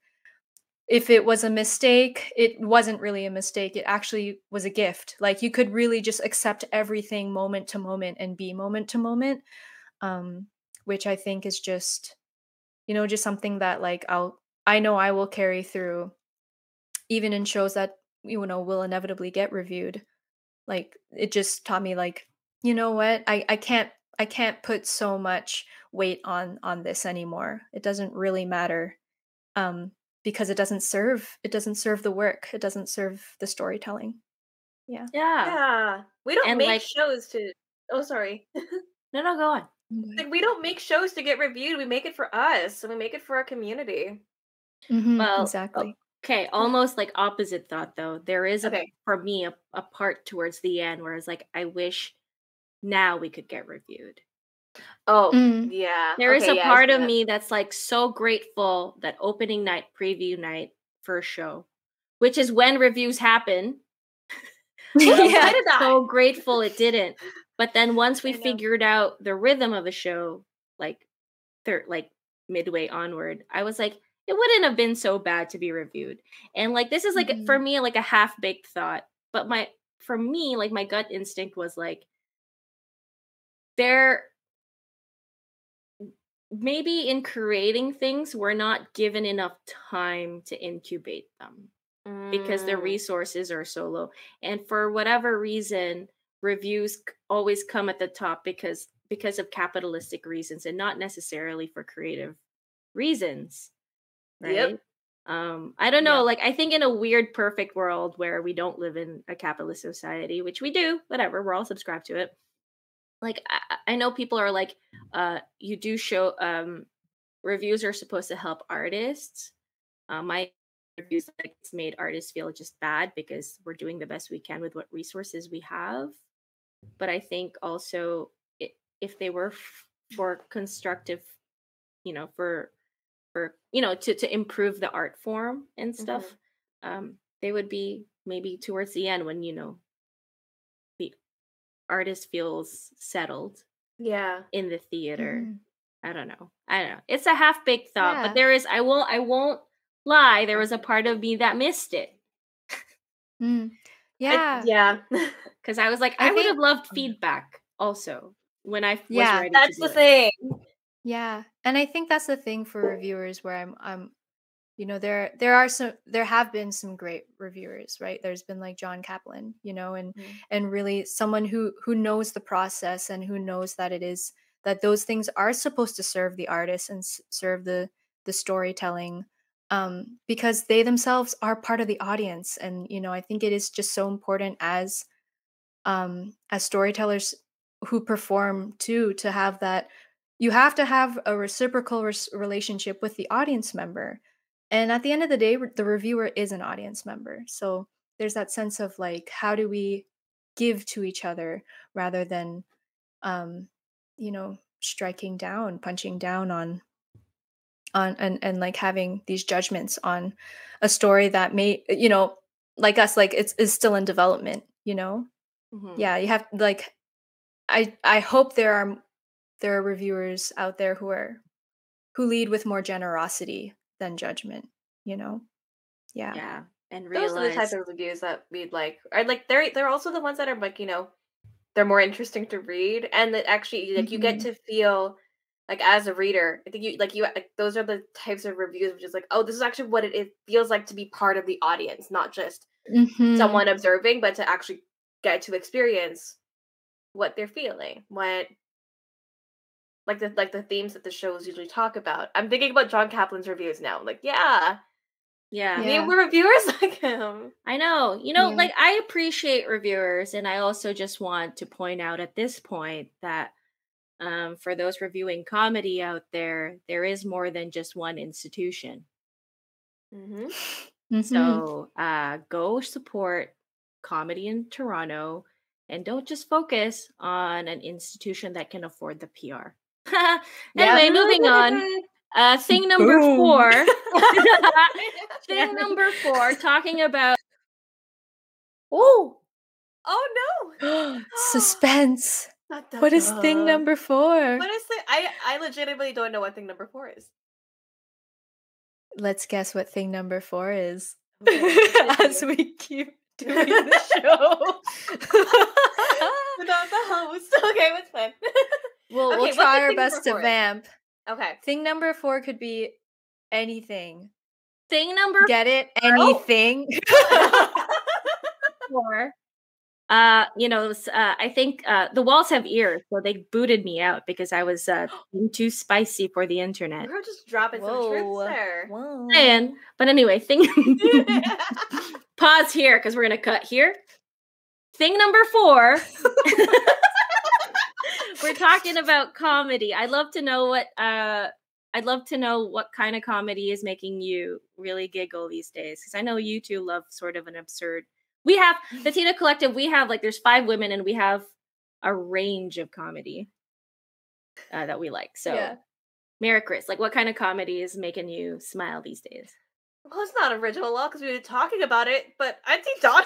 if it was a mistake it wasn't really a mistake it actually was a gift like you could really just accept everything moment to moment and be moment to moment um which i think is just you know just something that like i'll i know i will carry through even in shows that you know will inevitably get reviewed like it just taught me like you know what? I i can't i can't put so much weight on on this anymore. It doesn't really matter um because it doesn't serve it doesn't serve the work. It doesn't serve the storytelling. Yeah. Yeah. Yeah. We don't and make like, shows to oh sorry. No no go on. Like we don't make shows to get reviewed. We make it for us and we make it for our community. Mm-hmm, well exactly Okay, almost like opposite thought though. There is a okay. for me a, a part towards the end where it's like I wish now we could get reviewed. Oh, mm. yeah. There okay, is a yeah, part of that. me that's like so grateful that opening night, preview night, first show, which is when reviews happen. yeah, so grateful it didn't. But then once we figured out the rhythm of a show, like third, like midway onward, I was like, it wouldn't have been so bad to be reviewed. And like this is like mm-hmm. for me like a half baked thought, but my for me like my gut instinct was like there maybe in creating things we're not given enough time to incubate them mm. because the resources are so low and for whatever reason reviews always come at the top because because of capitalistic reasons and not necessarily for creative reasons right? Yep. Um, I don't know. Yeah. Like, I think in a weird, perfect world where we don't live in a capitalist society, which we do, whatever, we're all subscribed to it. Like, I, I know people are like, uh, you do show, um, reviews are supposed to help artists. Uh, my reviews like it's made artists feel just bad because we're doing the best we can with what resources we have. But I think also it, if they were f- for constructive, you know, for for you know to to improve the art form and stuff mm-hmm. um they would be maybe towards the end when you know the artist feels settled yeah in the theater mm. i don't know i don't know it's a half baked thought yeah. but there is i won't i won't lie there was a part of me that missed it mm. yeah yeah because i was like i, I would have loved feedback also when i yeah that's the it. thing yeah. And I think that's the thing for reviewers where I'm I'm you know there there are some there have been some great reviewers right there's been like jon kaplan you know and mm-hmm. and really someone who who knows the process and who knows that it is that those things are supposed to serve the artist and s- serve the the storytelling um, because they themselves are part of the audience and you know i think it is just so important as um as storytellers who perform too to have that you have to have a reciprocal res- relationship with the audience member and at the end of the day the reviewer is an audience member so there's that sense of like how do we give to each other rather than um you know striking down punching down on on and and like having these judgments on a story that may you know like us like it's is still in development you know mm-hmm. yeah you have like i i hope there are there are reviewers out there who are who lead with more generosity than judgment you know yeah yeah and realize... those are the type of reviews that we'd like Are like they're they're also the ones that are like you know they're more interesting to read and that actually like mm-hmm. you get mm-hmm. to feel like as a reader i think you like you like those are the types of reviews which is like oh this is actually what it, it feels like to be part of the audience not just mm-hmm. someone observing but to actually get to experience what they're feeling what like the like the themes that the shows usually talk about i'm thinking about jon kaplan's reviews now like yeah yeah. yeah. we're reviewers like him. I know. You know, yeah. like I appreciate reviewers and I also just want to point out at this point that um, for those reviewing comedy out there, there is more than just one institution. Mm-hmm. Mm-hmm. So uh, go support comedy in Toronto and don't just focus on an institution that can afford the PR. anyway, yeah. moving on. Uh, thing number Boom. four. thing number four, talking about. Oh, oh no! Suspense. What is thing number four? What is it? I I legitimately don't know what thing number four is. Let's guess what thing number four is. As we keep doing the show without the host. Okay, what's fun? We'll okay, we'll try our best to vamp. Okay. Thing number four could be anything. Thing number get it? Anything. four uh, you know, uh, I think uh, the walls have ears, so they booted me out because I was uh, too spicy for the internet. We're just dropping Whoa. some truths there. Whoa. And but anyway, thing. pause here because we're gonna cut here. Thing number four. We're talking about comedy. I'd love to know what. Uh, I'd love to know what kind of comedy is making you really giggle these days because I know you two love sort of an absurd we have the Tita Collective. We have like there's five women, and we have a range of comedy uh, that we like. So, yeah. Maricris, like what kind of comedy is making you smile these days? Well, it's not original law because we were talking about it, but Aunty Donna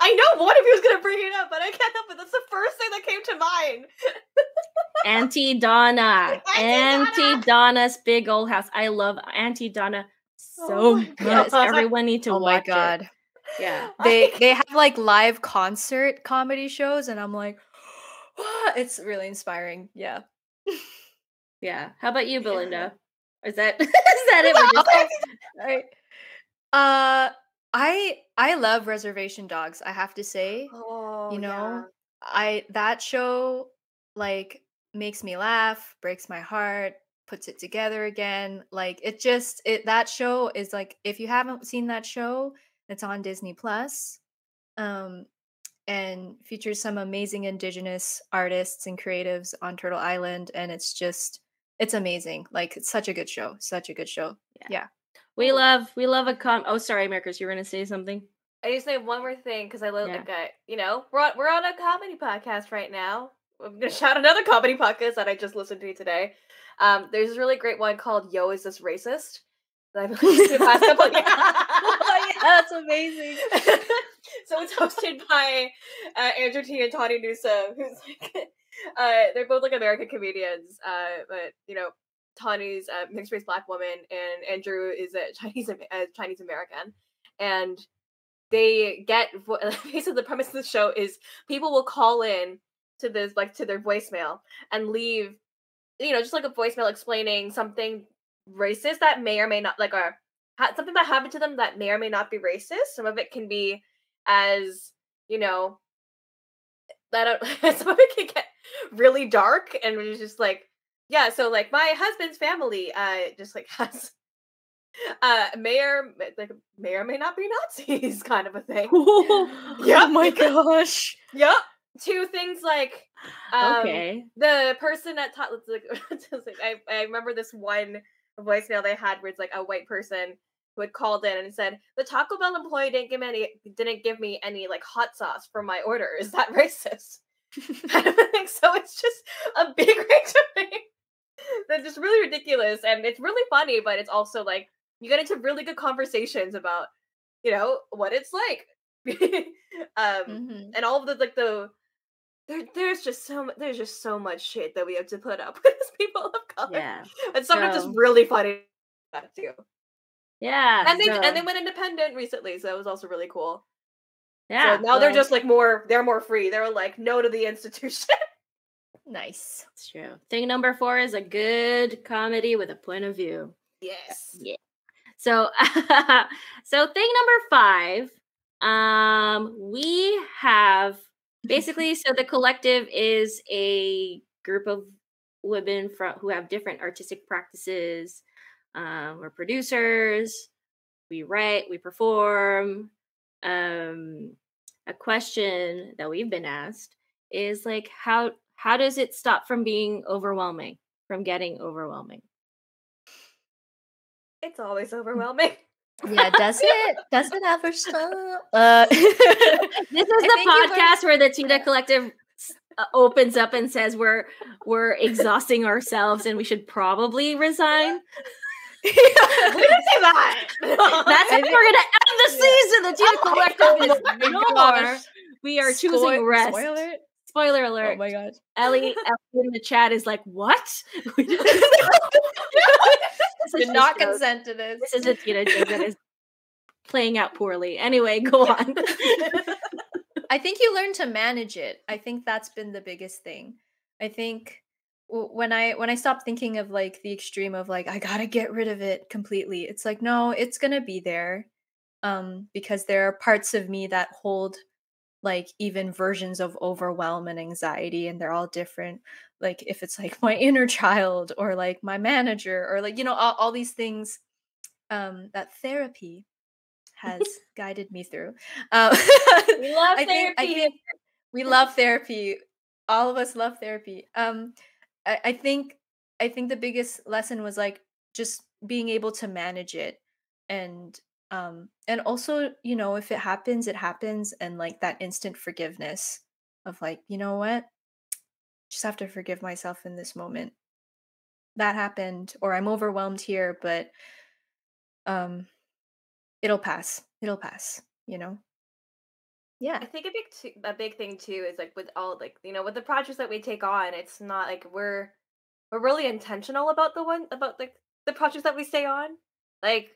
I know one of you was going to bring it up, but I can't help it. That's the first thing that came to mind. Aunty Donna. Aunty Donna's big old house. I love Aunty Donna so oh much. Everyone need to watch. oh watch my God. It. Yeah. They they have like live concert comedy shows and I'm like it's really inspiring. Yeah. yeah. How about you, Belinda? Is that is that it? right. Uh I I love reservation dogs, I have to say. Oh, you know, yeah. I that show like makes me laugh, breaks my heart, puts it together again. Like it just it that show is like if you haven't seen that show, it's on Disney Plus. Um, and features some amazing indigenous artists and creatives on Turtle Island and it's just it's amazing. Like it's such a good show. Such a good show. Yeah. yeah. We love we love a com oh sorry, Marcus, you were gonna say something? I just say one more thing because I love yeah. like uh, you know, we're on, we're on a comedy podcast right now. I'm gonna shout another comedy podcast that I just listened to today. Um, there's this really great one called Yo Is This Racist? That I've listened to the past couple of years. oh, yeah, that's amazing. so it's hosted by uh, Andrew Ti and Tawny Newsome, who's like, uh, they're both like American comedians, uh, but you know, Tawny's a uh, mixed race black woman, and Andrew is a Chinese a Chinese American, and they get basically the premise of the show is people will call in to this like to their voicemail and leave you know just like a voicemail explaining something racist that may or may not like or something that happened to them that may or may not be racist. Some of it can be as you know that some of it can get really dark and it's just like yeah so like my husband's family uh just like has uh may or like may or may not be Nazis kind of a thing. yeah. Oh my gosh. Yep. Two things like um, okay. the person at top like, like I, I remember this one voicemail they had where it's like a white person who had called in and said the Taco Bell employee didn't give me any didn't give me any like hot sauce for my order. Is that racist? I don't think so it's just a big range of things that's just really ridiculous and it's really funny, but it's also like you get into really good conversations about you know what it's like um mm-hmm. and all of the like the there, there's just so there's just so much shit that we have to put up with as people of color yeah and some so, of just really funny that too yeah and they so. and they went independent recently so it was also really cool yeah so now well, they're just like more they're more free they're like no to the institution nice it's true thing number four is a good comedy with a point of view yes yeah so, so thing number five, um, we have basically so the collective is a group of women from who have different artistic practices. Um, we're producers. We write. We perform. Um, a question that we've been asked is like how how does it stop from being overwhelming from getting overwhelming it's always overwhelming. yeah, does it? Does it ever stop? Uh, this is the podcast where the Tita Collective uh, opens up and says we're we're exhausting ourselves and we should probably resign. we didn't say that. That's how we're gonna end the season. The Tita oh Collective is no more. We are choosing rest. Spoiler. Spoiler alert. Oh my god. Ellie, Ellie in the chat is like, what? Did not consent to this. This is a joke that is playing out poorly. Anyway, go on. I think you learn to manage it. I think that's been the biggest thing. I think when I when I stopped thinking of like the extreme of like I got to get rid of it completely. It's like no, it's going to be there. Um because there are parts of me that hold like even versions of overwhelm and anxiety and they're all different like if it's like my inner child or like my manager or like you know all, all these things um that therapy has guided me through. Uh, we love I therapy think, I think we love therapy. All of us love therapy. Um I, I think i think the biggest lesson was like just being able to manage it and um and also you know if it happens it happens and like that instant forgiveness of like you know what? Just have to forgive myself in this moment. That happened or i'm overwhelmed here but um it'll pass it'll pass you know? Yeah. i think a big t- a big thing too is like with all like you know with the projects that we take on it's not like we're we're really intentional about the one about like the projects that we stay on. Like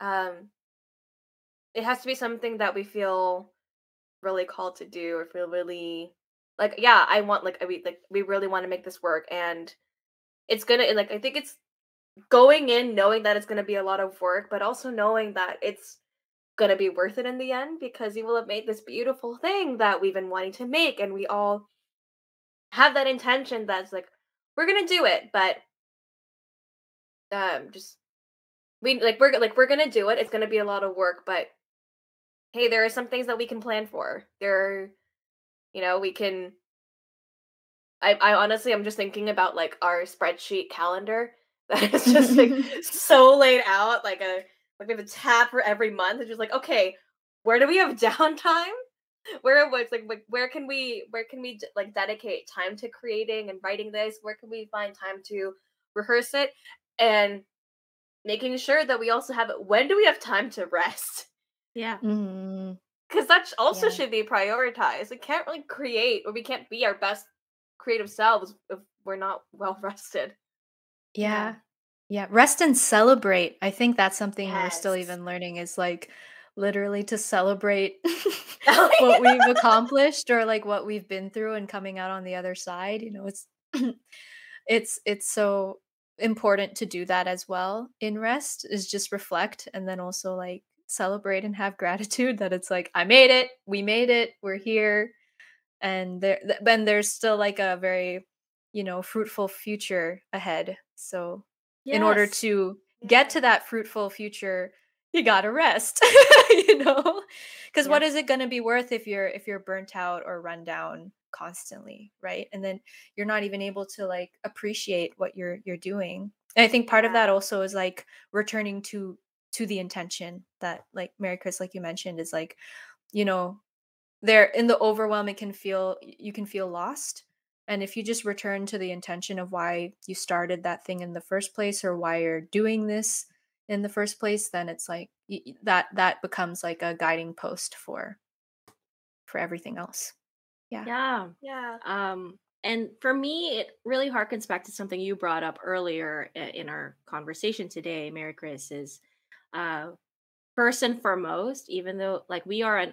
um it has to be something that we feel really called to do or feel really like yeah i want like we like we really want to make this work and it's gonna like i think it's going in knowing that it's gonna be a lot of work but also knowing that it's gonna be worth it in the end because you will have made this beautiful thing that we've been wanting to make and we all have that intention that's like we're gonna do it but um just we like we're like we're gonna do it. It's gonna be a lot of work, but hey, there are some things that we can plan for. There, are, you know, we can. I I honestly, I'm just thinking about like our spreadsheet calendar that is just like so laid out, like a like we have a tab for every month. It's just like okay, where do we have downtime? Where was like, like where can we where can we like dedicate time to creating and writing this? Where can we find time to rehearse it? And making sure that we also have when do we have time to rest? Yeah. Because mm-hmm. that also yeah. should be prioritized. We can't really create or we can't be our best creative selves if we're not well rested. Yeah. Yeah. Rest and celebrate. I think that's something yes. we're still even learning is like literally to celebrate oh, what we've accomplished or like what we've been through and coming out on the other side you know it's it's it's so important to do that as well in rest is just reflect and then also like celebrate and have gratitude that it's like I made it, we made it, we're here and there then there's still like a very you know fruitful future ahead. So yes. in order to get to that fruitful future, you gotta rest. you know, because what is it going to be worth if you're if you're burnt out or run down constantly, right? And then you're not even able to like appreciate what you're you're doing. And I think part of that also is like returning to to the intention that like Maricris, like you mentioned, is like, you know, there in the overwhelm it can feel you can feel lost and if you just return to the intention of why you started that thing in the first place or why you're doing this in the first place then it's like that that becomes like a guiding post for for everything else yeah. Yeah. Yeah. Um and for me it really harkens back to something you brought up earlier in our conversation today maricris is uh first and foremost even though like we are an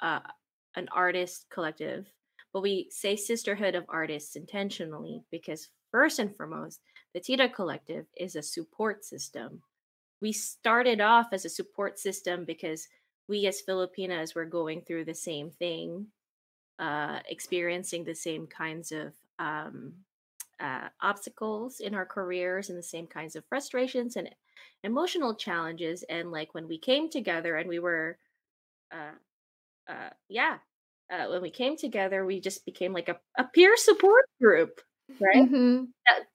uh, an artist collective, but we say sisterhood of artists intentionally because first and foremost, the Tita Collective is a support system. We started off as a support system because we as Filipinas were going through the same thing, uh, experiencing the same kinds of um, uh, obstacles in our careers and the same kinds of frustrations and emotional challenges. And like when we came together and we were, uh, uh, yeah, uh, when we came together, we just became like a, a peer support group, right? Mm-hmm.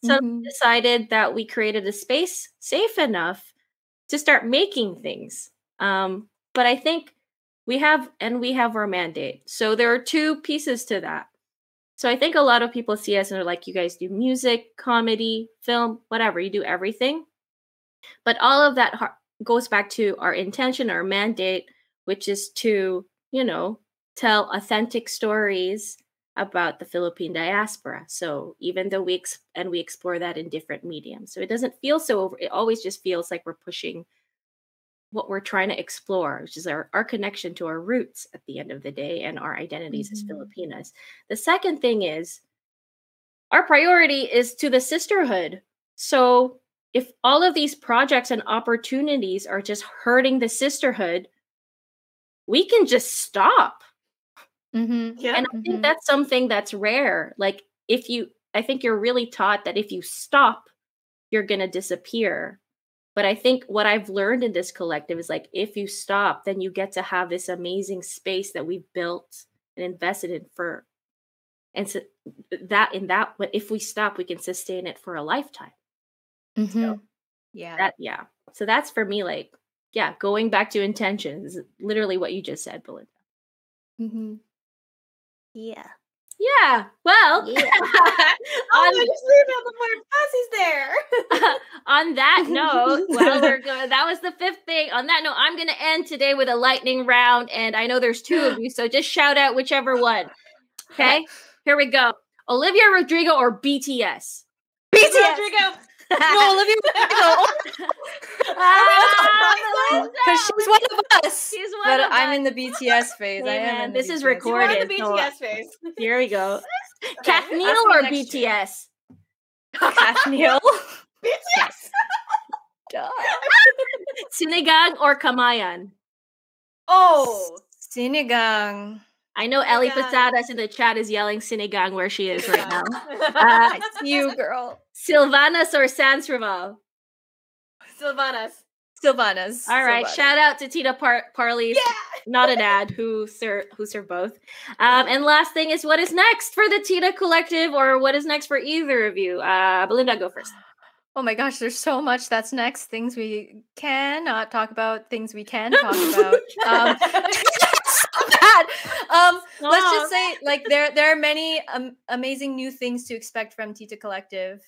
So mm-hmm. we decided that we created a space safe enough to start making things. Um, but I think we have, and we have our mandate. So there are two pieces to that. So I think a lot of people see us and they're like, you guys do music, comedy, film, whatever, you do everything. But all of that goes back to our intention, our mandate, which is to, you know, tell authentic stories about the Philippine diaspora. So even though we and we explore that in different mediums, so it doesn't feel so over. It always just feels like we're pushing what we're trying to explore, which is our, our connection to our roots at the end of the day and our identities mm-hmm. as Filipinas. The second thing is our priority is to the sisterhood. So if all of these projects and opportunities are just hurting the sisterhood, we can just stop Mm-hmm. Yeah. And I think mm-hmm. that's something that's rare. Like if you, I think you're really taught that if you stop, you're going to disappear. But I think what I've learned in this collective is like if you stop, then you get to have this amazing space that we've built and invested in for and so that in that but if we stop we can sustain it for a lifetime mm-hmm. so yeah that yeah so that's for me like yeah going back to intentions literally what you just said belinda mm-hmm. Yeah. Yeah. Well, yeah. oh, on, I just leave out the word Fuzzy's there. on that note, well, we're going. That was the fifth thing. On that note, I'm going to end today with a lightning round, and I know there's two of you, so just shout out whichever one. Okay, here we go. Olivia Rodrigo or BTS? BTS. Rodrigo no, Olivia Because she's one of us. She's one but of I'm us. in the BTS phase. Hey, I am. This BTS. is recorded. You're in the BTS so phase. Here we go. Kathniel or BTS? Kathniel. BTS. Duh. Sinigang or Kamayan? Oh. Sinigang. I know Ellie Posadas in the chat is yelling Sinigang where she is right now. Uh, you, girl. Sylvanas or Sans Rival? Sylvanas. Sylvanas. All right. Sylvanas. Shout out to Tina Par- Parley's, yeah! not an ad, who serve who serve both. Um, and last thing is what is next for the Tita Collective, or what is next for either of you? Uh, Belinda, go first. Oh my gosh, there's so much that's next. Things we cannot talk about, things we can talk about. Um, bad. Um, let's just say, like, there there are many um, amazing new things to expect from Tita Collective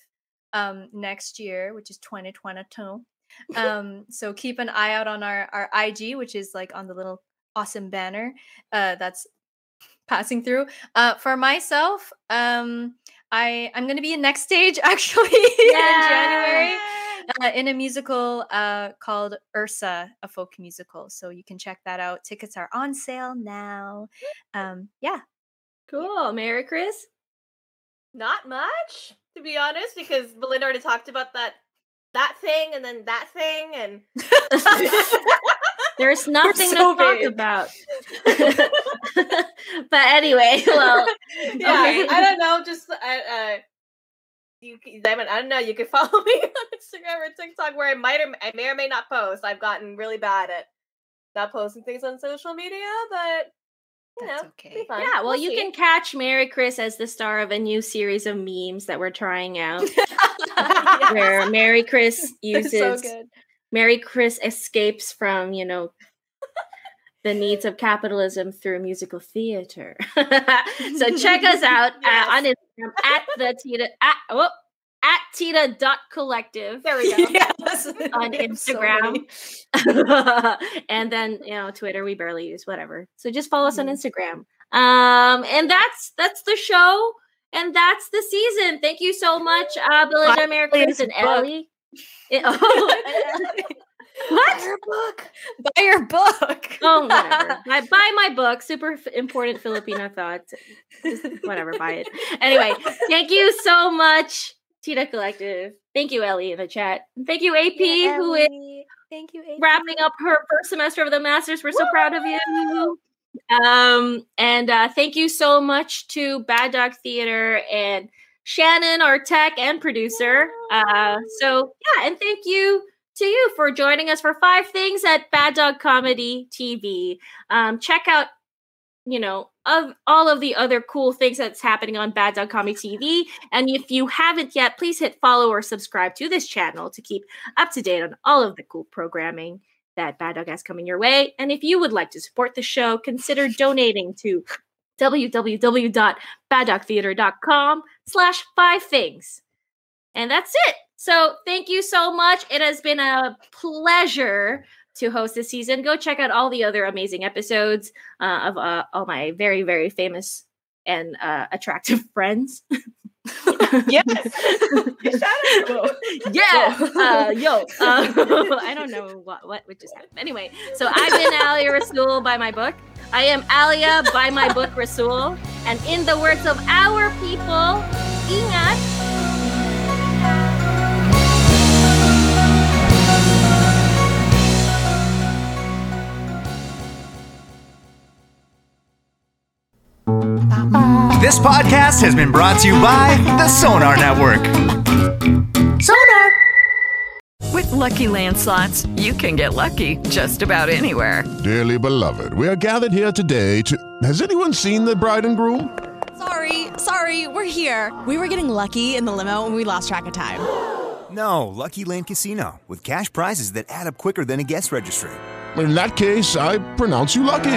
um, next year, which is 2022. Um, so keep an eye out on our our IG, which is like on the little awesome banner uh, that's passing through. Uh, for myself, um, I I'm gonna be in next stage actually in January uh, in a musical uh, called Ursa, a folk musical. So you can check that out. Tickets are on sale now. Um, yeah. Cool. Maricris? Not much, to be honest, because Belinda already talked about that that thing and then that thing and there's nothing so to big. talk about. but anyway, well, yeah, okay. I don't know. Just uh, uh, you, I, I don't know. You can follow me on Instagram or TikTok where I might or I may or may not post. I've gotten really bad at not posting things on social media, but That's okay. Yeah, well, we'll you see. can catch Maricris as the star of a new series of memes that we're trying out, yes. where Maricris uses so Maricris escapes from you know the needs of capitalism through musical theater. so check us out yes. uh, on Instagram at the Tita at oh, at Tita dot collective. There we go. Yes. on Instagram. So and then you know, Twitter we barely use, whatever. So just follow us mm-hmm. on Instagram. Um, and that's that's the show, and that's the season. Thank you so much, uh Belinda Maricris and Ellie. It, oh, what? Buy your book. Buy your book. oh, whatever. buy, buy my book. Super important Filipino thoughts. Just whatever. Buy it. Anyway, thank you so much, Tita Collective. Thank you, Ellie, in the chat. Thank you, AP, yeah, who is thank you, AP. wrapping up her first semester of the masters. We're so Woo! proud of you. Um, and uh, thank you so much to Bad Dog Theater and Shannon, our tech and producer. Uh, so yeah, and thank you to you for joining us for five things at Bad Dog Comedy TV. Um, check out, you know, of all of the other cool things that's happening on Bad Dog Comedy TV. And if you haven't yet, please hit follow or subscribe to this channel to keep up to date on all of the cool programming that Bad Dog has coming your way. And if you would like to support the show, consider donating to www.baddogtheater.com slash five things. And that's it. So thank you so much. It has been a pleasure to host this season. Go check out all the other amazing episodes uh, of uh, all my very, very famous and uh, attractive friends. yes. yeah. Uh, yo. Uh, I don't know what what would just happen. Anyway, so I've been Alia Rasul by my book. I am Alia by my book Rasul. And in the words of our people, ingat This podcast has been brought to you by the Sonar Network. Sonar! With LuckyLand Slots, you can get lucky just about anywhere. Dearly beloved, we are gathered here today to. Has anyone seen the bride and groom? Sorry, sorry, we're here. We were getting lucky in the limo and we lost track of time. No, Lucky Land Casino, with cash prizes that add up quicker than a guest registry. In that case, I pronounce you lucky.